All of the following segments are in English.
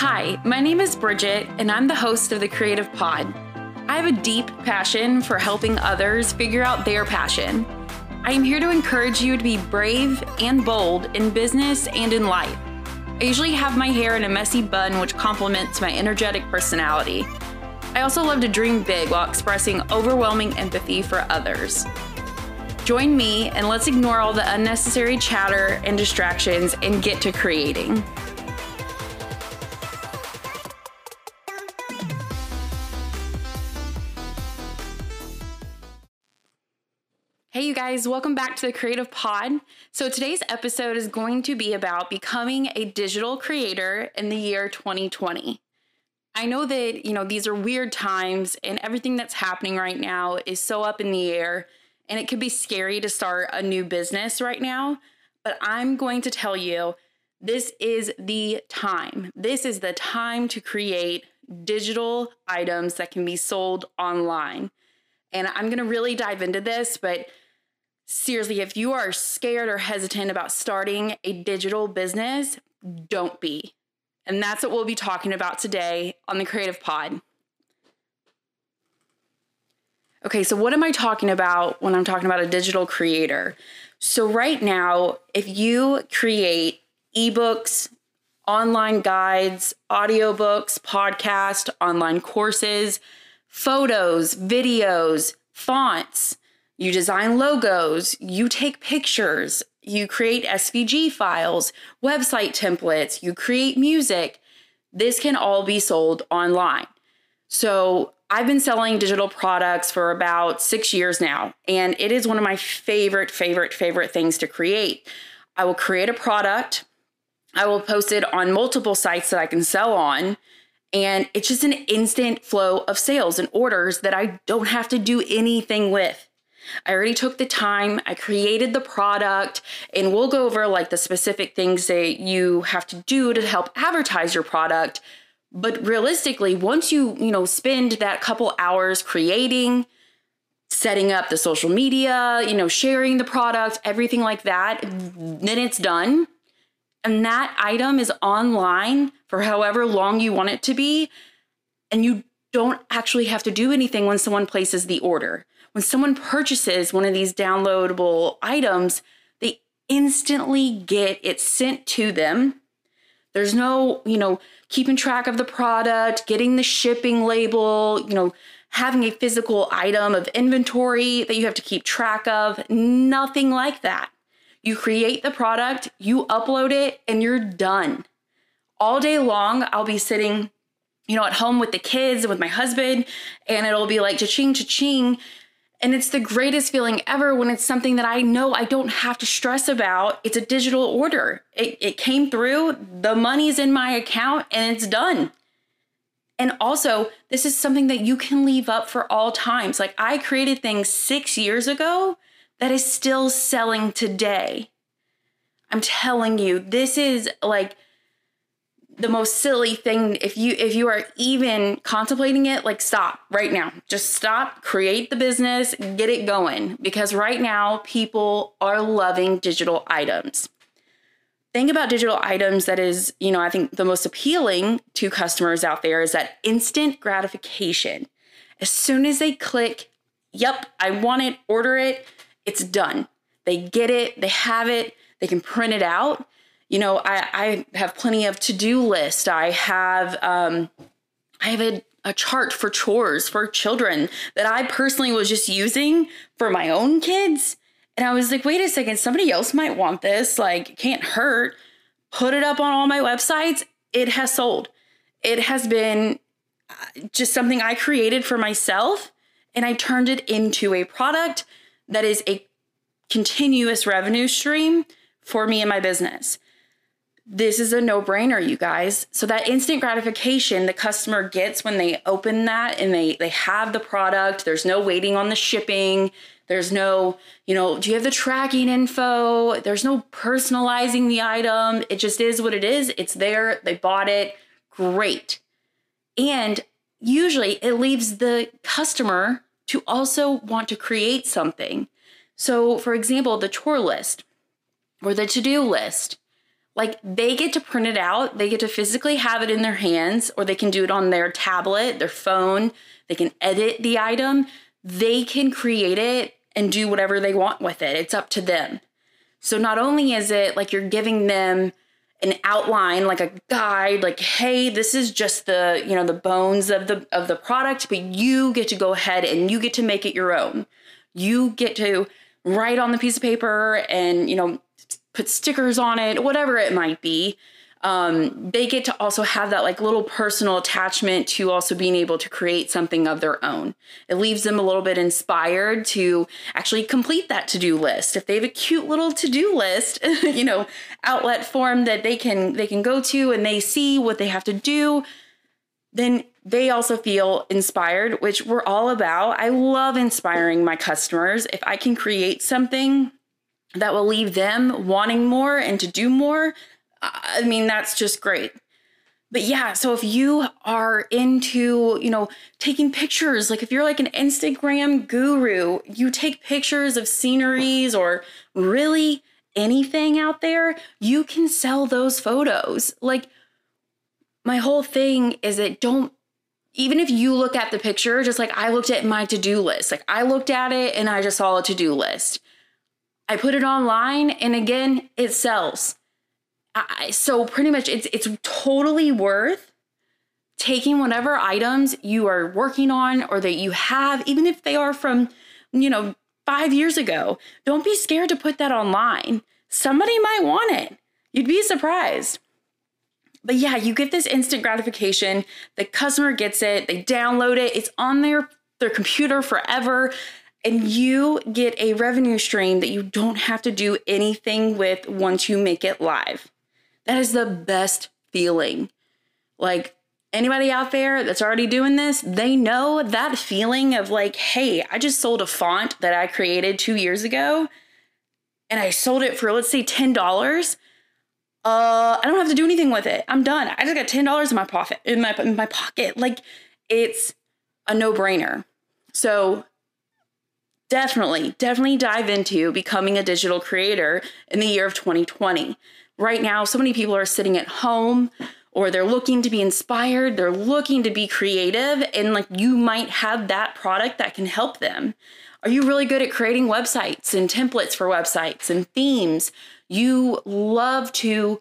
Hi, my name is Bridget, and I'm the host of the Creative Pod. I have a deep passion for helping others figure out their passion. I am here to encourage you to be brave and bold in business and in life. I usually have my hair in a messy bun, which complements my energetic personality. I also love to dream big while expressing overwhelming empathy for others. Join me and let's ignore all the unnecessary chatter and distractions and get to creating. Hey, you guys, welcome back to the Creative Pod. So, today's episode is going to be about becoming a digital creator in the year 2020. I know that, you know, these are weird times and everything that's happening right now is so up in the air and it could be scary to start a new business right now. But I'm going to tell you this is the time. This is the time to create digital items that can be sold online. And I'm going to really dive into this, but seriously, if you are scared or hesitant about starting a digital business, don't be. And that's what we'll be talking about today on the Creative Pod. Okay, so what am I talking about when I'm talking about a digital creator? So, right now, if you create ebooks, online guides, audiobooks, podcast, online courses, photos, videos, fonts, you design logos, you take pictures, you create SVG files, website templates, you create music. This can all be sold online. So, I've been selling digital products for about six years now, and it is one of my favorite, favorite, favorite things to create. I will create a product, I will post it on multiple sites that I can sell on, and it's just an instant flow of sales and orders that I don't have to do anything with. I already took the time, I created the product, and we'll go over like the specific things that you have to do to help advertise your product. But realistically, once you, you know, spend that couple hours creating, setting up the social media, you know, sharing the product, everything like that, then it's done. And that item is online for however long you want it to be. And you don't actually have to do anything when someone places the order when someone purchases one of these downloadable items, they instantly get it sent to them. There's no, you know, keeping track of the product, getting the shipping label, you know, having a physical item of inventory that you have to keep track of. Nothing like that. You create the product, you upload it, and you're done. All day long, I'll be sitting, you know, at home with the kids, and with my husband, and it'll be like cha-ching, cha-ching and it's the greatest feeling ever when it's something that I know I don't have to stress about. It's a digital order. It, it came through, the money's in my account, and it's done. And also, this is something that you can leave up for all times. Like I created things six years ago that is still selling today. I'm telling you, this is like the most silly thing if you if you are even contemplating it like stop right now. Just stop create the business get it going. Because right now people are loving digital items. Thing about digital items that is you know i think the most appealing to customers out there is that instant gratification. As soon as they click yep i want it order it it's done. They get it they have it they can print it out you know, I, I have plenty of to-do list. I have um, I have a, a chart for chores for children that I personally was just using for my own kids. And I was like, wait a second, somebody else might want this. Like, can't hurt. Put it up on all my websites. It has sold. It has been uh, just something I created for myself and I turned it into a product that is a continuous revenue stream for me and my business this is a no brainer, you guys. So that instant gratification the customer gets when they open that and they they have the product, there's no waiting on the shipping. There's no, you know, do you have the tracking info? There's no personalizing the item. It just is what it is. It's there. They bought it. Great. And usually it leaves the customer to also want to create something. So, for example, the chore list or the to do list Like they get to print it out, they get to physically have it in their hands, or they can do it on their tablet, their phone, they can edit the item, they can create it and do whatever they want with it. It's up to them. So not only is it like you're giving them an outline like a guide like hey this is just the you know the bones of the of the product but you get to go ahead and you get to make it your own you get to write on the piece of paper and you know put stickers on it whatever it might be um, they get to also have that like little personal attachment to also being able to create something of their own. It leaves them a little bit inspired to actually complete that to-do list. If they have a cute little to-do list, you know, outlet form that they can they can go to and they see what they have to do, then they also feel inspired, which we're all about. I love inspiring my customers. If I can create something that will leave them wanting more and to do more, I mean, that's just great. But yeah, so if you are into, you know, taking pictures, like if you're like an Instagram guru, you take pictures of sceneries or really anything out there, you can sell those photos. Like my whole thing is that don't even if you look at the picture, just like I looked at my to do list, like I looked at it and I just saw a to do list. I put it online and again, it sells. I, so pretty much it's it's totally worth taking whatever items you are working on or that you have even if they are from you know 5 years ago. Don't be scared to put that online. Somebody might want it. You'd be surprised. But yeah you get this instant gratification. The customer gets it. They download it. It's on their their computer forever and you get a revenue stream that you don't have to do anything with once you make it live that is the best feeling. Like anybody out there that's already doing this, they know that feeling of like, hey, I just sold a font that I created two years ago and I sold it for, let's say, $10. Uh, I don't have to do anything with it. I'm done. I just got $10 in my pocket, in my, in my pocket. Like it's a no brainer. So definitely, definitely dive into becoming a digital creator in the year of 2020 right now, so many people are sitting at home or they're looking to be inspired, they're looking to be creative, and like you might have that product that can help them. Are you really good at creating websites and templates for websites and themes? You love to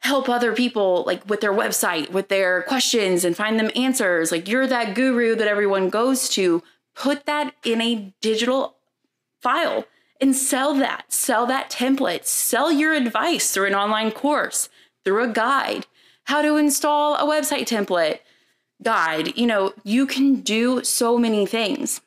help other people like with their website, with their questions and find them answers. Like you're that guru that everyone goes to. Put that in a digital file and sell that. Sell that template. Sell your advice through an online course, through a guide, how to install a website template guide. You know, you can do so many things.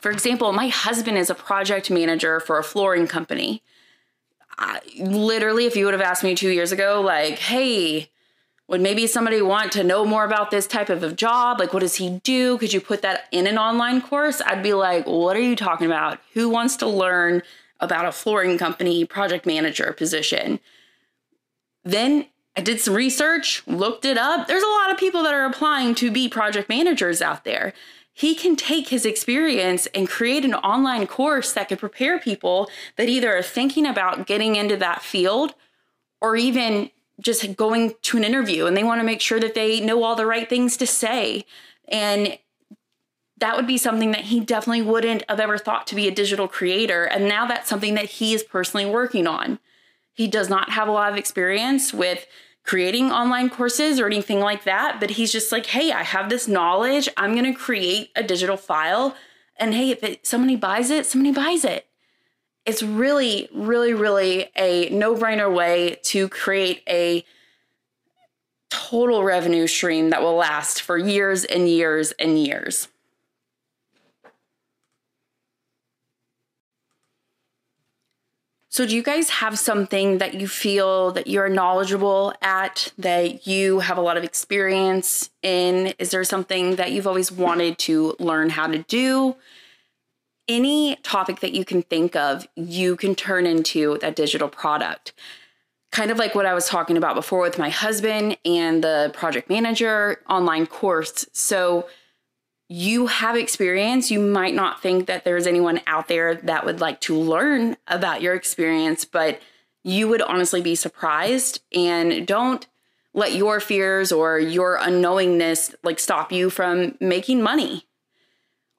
For example, my husband is a project manager for a flooring company. I, literally, if you would have asked me two years ago, like, hey, would maybe somebody want to know more about this type of a job? Like, what does he do? Could you put that in an online course? I'd be like, what are you talking about? Who wants to learn about a flooring company project manager position? Then I did some research, looked it up. There's a lot of people that are applying to be project managers out there. He can take his experience and create an online course that could prepare people that either are thinking about getting into that field or even just going to an interview and they want to make sure that they know all the right things to say. And that would be something that he definitely wouldn't have ever thought to be a digital creator. And now that's something that he is personally working on. He does not have a lot of experience with creating online courses or anything like that, but he's just like, hey, I have this knowledge. I'm going to create a digital file. And hey, if it, somebody buys it, somebody buys it it's really, really, really a no brainer way to create a total revenue stream that will last for years and years and years. So, do you guys have something that you feel that you're knowledgeable at, that you have a lot of experience in? Is there something that you've always wanted to learn how to do? Any topic that you can think of, you can turn into that digital product. Kind of like what I was talking about before with my husband and the project manager online course. So, you have experience. You might not think that there's anyone out there that would like to learn about your experience, but you would honestly be surprised. And don't let your fears or your unknowingness like stop you from making money.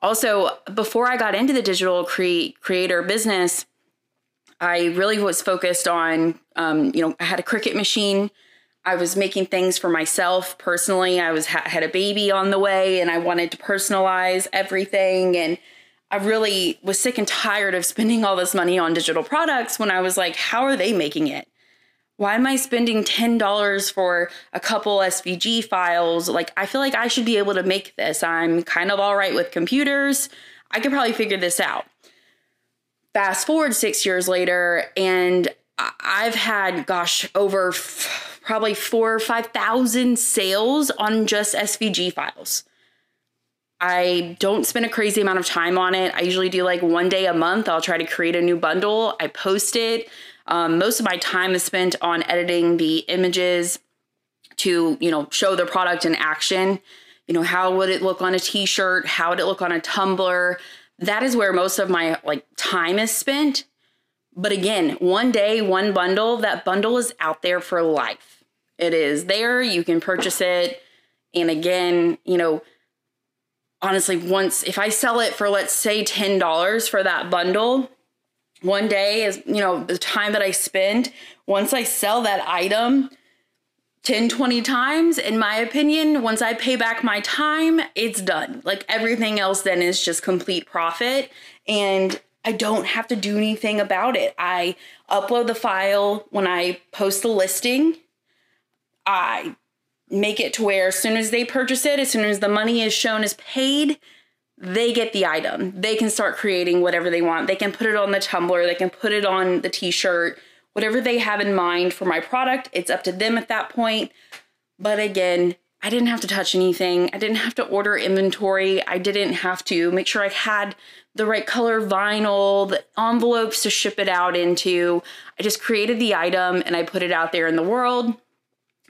Also, before I got into the digital cre- creator business, I really was focused on, um, you know, I had a Cricut machine. I was making things for myself personally. I was had a baby on the way, and I wanted to personalize everything. And I really was sick and tired of spending all this money on digital products. When I was like, how are they making it? Why am I spending $10 for a couple SVG files? Like, I feel like I should be able to make this. I'm kind of all right with computers. I could probably figure this out. Fast forward six years later, and I've had, gosh, over f- probably four or 5,000 sales on just SVG files. I don't spend a crazy amount of time on it. I usually do like one day a month. I'll try to create a new bundle. I post it. Um, most of my time is spent on editing the images to, you know, show the product in action. You know, how would it look on a t-shirt? How would it look on a tumbler? That is where most of my like time is spent. But again, one day, one bundle, that bundle is out there for life. It is there, you can purchase it. And again, you know, honestly, once if I sell it for let's say $10 for that bundle, one day is you know the time that i spend. Once i sell that item 10 20 times in my opinion once i pay back my time it's done. Like everything else then is just complete profit and i don't have to do anything about it. I upload the file. When i post the listing i make it to where as soon as they purchase it as soon as the money is shown as paid they get the item. They can start creating whatever they want. They can put it on the tumbler, they can put it on the t shirt, whatever they have in mind for my product. It's up to them at that point. But again, I didn't have to touch anything. I didn't have to order inventory. I didn't have to make sure I had the right color vinyl, the envelopes to ship it out into. I just created the item and I put it out there in the world.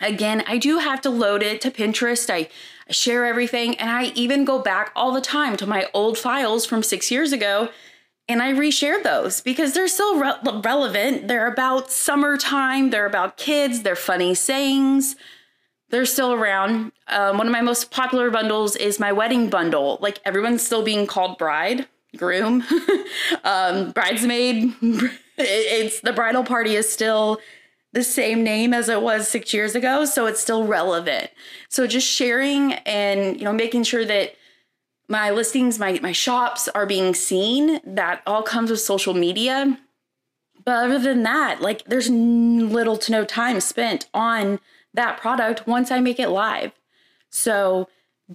Again, I do have to load it to Pinterest. I, Share everything, and I even go back all the time to my old files from six years ago and I reshare those because they're still re- relevant. They're about summertime, they're about kids, they're funny sayings. They're still around. Um, one of my most popular bundles is my wedding bundle. Like everyone's still being called bride, groom, um, bridesmaid. it's the bridal party is still the same name as it was six years ago, so it's still relevant. So just sharing and you know making sure that my listings, my my shops are being seen. That all comes with social media. But other than that, like there's little to no time spent on that product once I make it live. So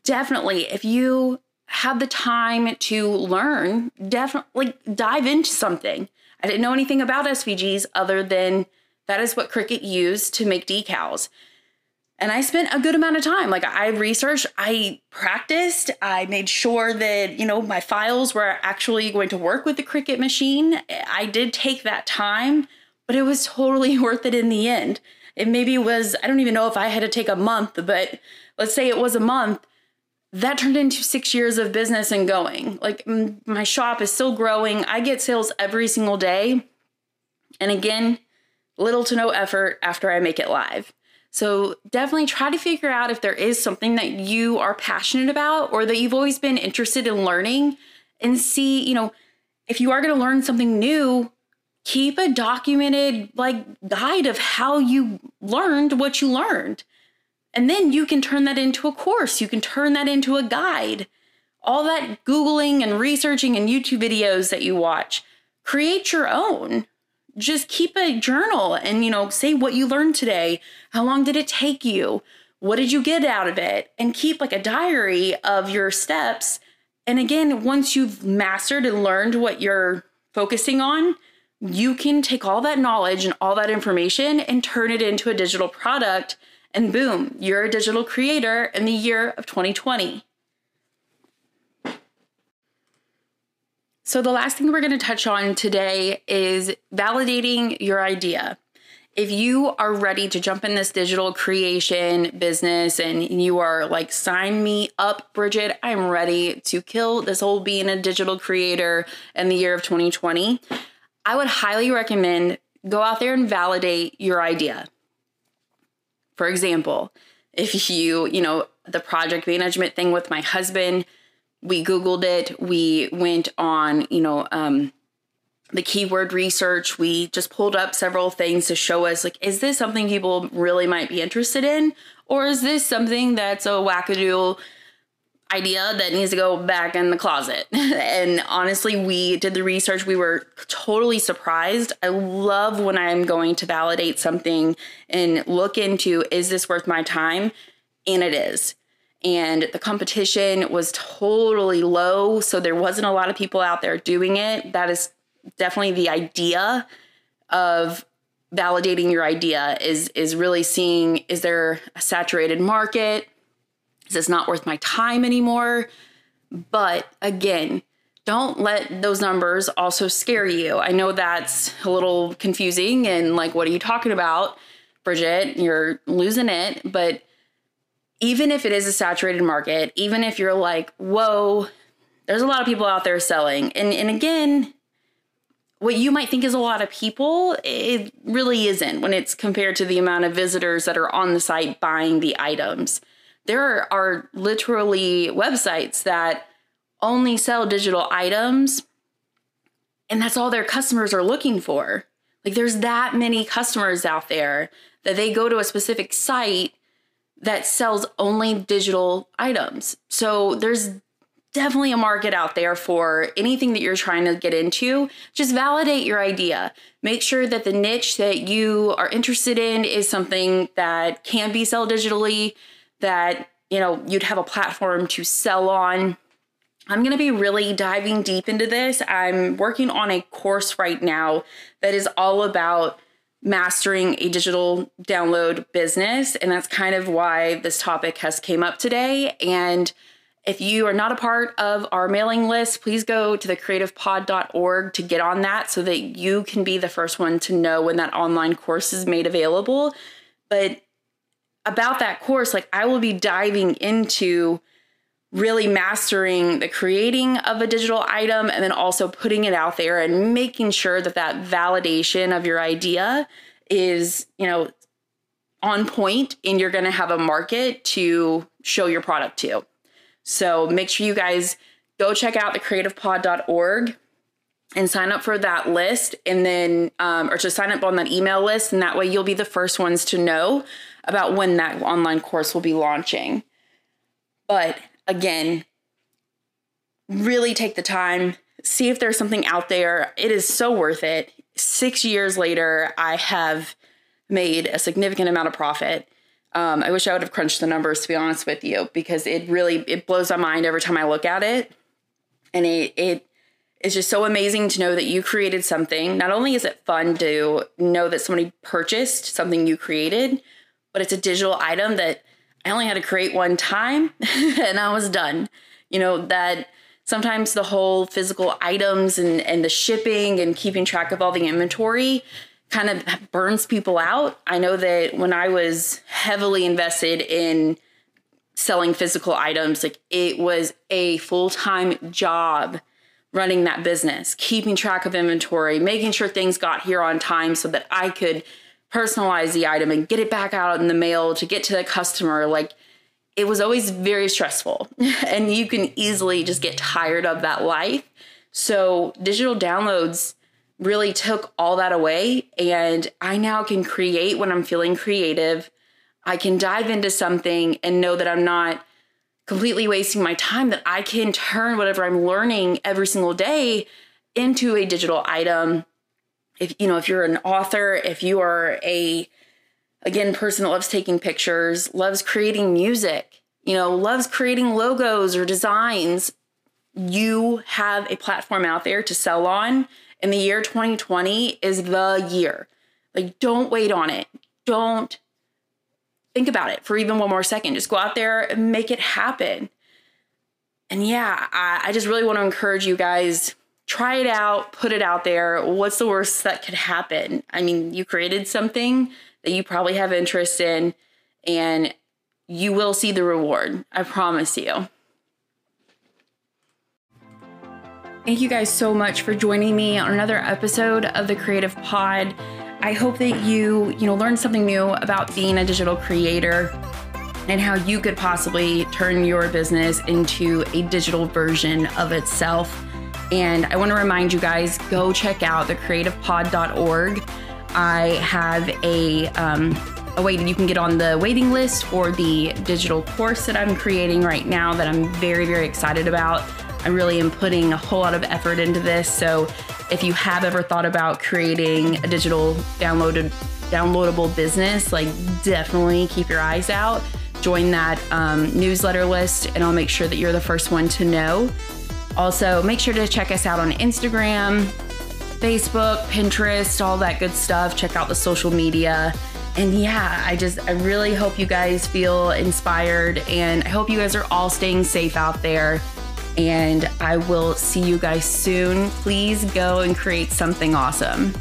definitely, if you have the time to learn, definitely dive into something. I didn't know anything about SVGs other than that is what Cricut used to make decals. And I spent a good amount of time. Like I researched, I practiced, I made sure that, you know, my files were actually going to work with the Cricut machine. I did take that time, but it was totally worth it in the end. It maybe was, I don't even know if I had to take a month, but let's say it was a month. That turned into six years of business and going. Like my shop is still growing. I get sales every single day. And again, little to no effort after I make it live. So definitely try to figure out if there is something that you are passionate about or that you've always been interested in learning and see, you know, if you are going to learn something new, keep a documented like guide of how you learned what you learned. And then you can turn that into a course, you can turn that into a guide. All that googling and researching and YouTube videos that you watch, create your own just keep a journal and you know say what you learned today. How long did it take you? What did you get out of it? And keep like a diary of your steps. And again once you've mastered and learned what you're focusing on you can take all that knowledge and all that information and turn it into a digital product. And boom you're a digital creator in the year of 2020 So, the last thing we're going to touch on today is validating your idea. If you are ready to jump in this digital creation business and you are like, sign me up, Bridget, I'm ready to kill this whole being a digital creator in the year of 2020, I would highly recommend go out there and validate your idea. For example, if you, you know, the project management thing with my husband, we Googled it, we went on, you know, um, the keyword research, we just pulled up several things to show us like, is this something people really might be interested in? Or is this something that's a wackadoodle idea that needs to go back in the closet. and honestly, we did the research. We were totally surprised. I love when I'm going to validate something and look into is this worth my time? And it is. And the competition was totally low. So there wasn't a lot of people out there doing it. That is definitely the idea of validating your idea is is really seeing is there a saturated market is this not worth my time anymore. But again, don't let those numbers also scare you. I know that's a little confusing and like, what are you talking about, Bridget? You're losing it. But even if it is a saturated market, even if you're like, whoa, there's a lot of people out there selling. And, and again, what you might think is a lot of people, it really isn't when it's compared to the amount of visitors that are on the site buying the items there are literally websites that only sell digital items and that's all their customers are looking for. Like there's that many customers out there that they go to a specific site that sells only digital items. So there's definitely a market out there for anything that you're trying to get into. Just validate your idea. Make sure that the niche that you are interested in is something that can be sold digitally that, you know, you'd have a platform to sell on. I'm going to be really diving deep into this. I'm working on a course right now that is all about mastering a digital download business and that's kind of why this topic has came up today and if you are not a part of our mailing list, please go to thecreativepod.org to get on that so that you can be the first one to know when that online course is made available. But about that course, like I will be diving into really mastering the creating of a digital item and then also putting it out there and making sure that that validation of your idea is, you know, on point and you're going to have a market to show your product to. So make sure you guys go check out thecreativepod.org and sign up for that list and then um, or just sign up on that email list and that way you'll be the first ones to know about when that online course will be launching. But again, really take the time, see if there's something out there. It is so worth it. Six years later, I have made a significant amount of profit. Um, I wish I would have crunched the numbers to be honest with you, because it really it blows my mind every time I look at it, and it it is just so amazing to know that you created something. Not only is it fun to know that somebody purchased something you created, but it's a digital item that I only had to create one time and I was done. You know, that sometimes the whole physical items and, and the shipping and keeping track of all the inventory kind of burns people out. I know that when I was heavily invested in selling physical items, like it was a full time job running that business, keeping track of inventory, making sure things got here on time so that I could personalize the item and get it back out in the mail to get to the customer like it was always very stressful. And you can easily just get tired of that life. So digital downloads really took all that away and i now can create when i'm feeling creative. I can dive into something and know that i'm not completely wasting my time that i can turn whatever i'm learning every single day into a digital item if you know if you're an author if you are a again person that loves taking pictures loves creating music you know loves creating logos or designs you have a platform out there to sell on. And the year 2020 is the year. Like don't wait on it. Don't think about it for even one more second. Just go out there and make it happen. And yeah I, I just really want to encourage you guys try it out, put it out there. What's the worst that could happen? I mean, you created something that you probably have interest in, and you will see the reward. I promise you. Thank you guys so much for joining me on another episode of the Creative Pod. I hope that you, you know, learn something new about being a digital creator and how you could possibly turn your business into a digital version of itself. And I want to remind you guys go check out thecreativepod.org. I have a um, a way that you can get on the waiting list for the digital course that I'm creating right now that I'm very very excited about. I really am putting a whole lot of effort into this. So if you have ever thought about creating a digital downloaded downloadable business, like definitely keep your eyes out join that um, newsletter list, and I'll make sure that you're the first one to know. Also, make sure to check us out on Instagram, Facebook, Pinterest, all that good stuff. Check out the social media. And yeah, I just, I really hope you guys feel inspired and I hope you guys are all staying safe out there. And I will see you guys soon. Please go and create something awesome.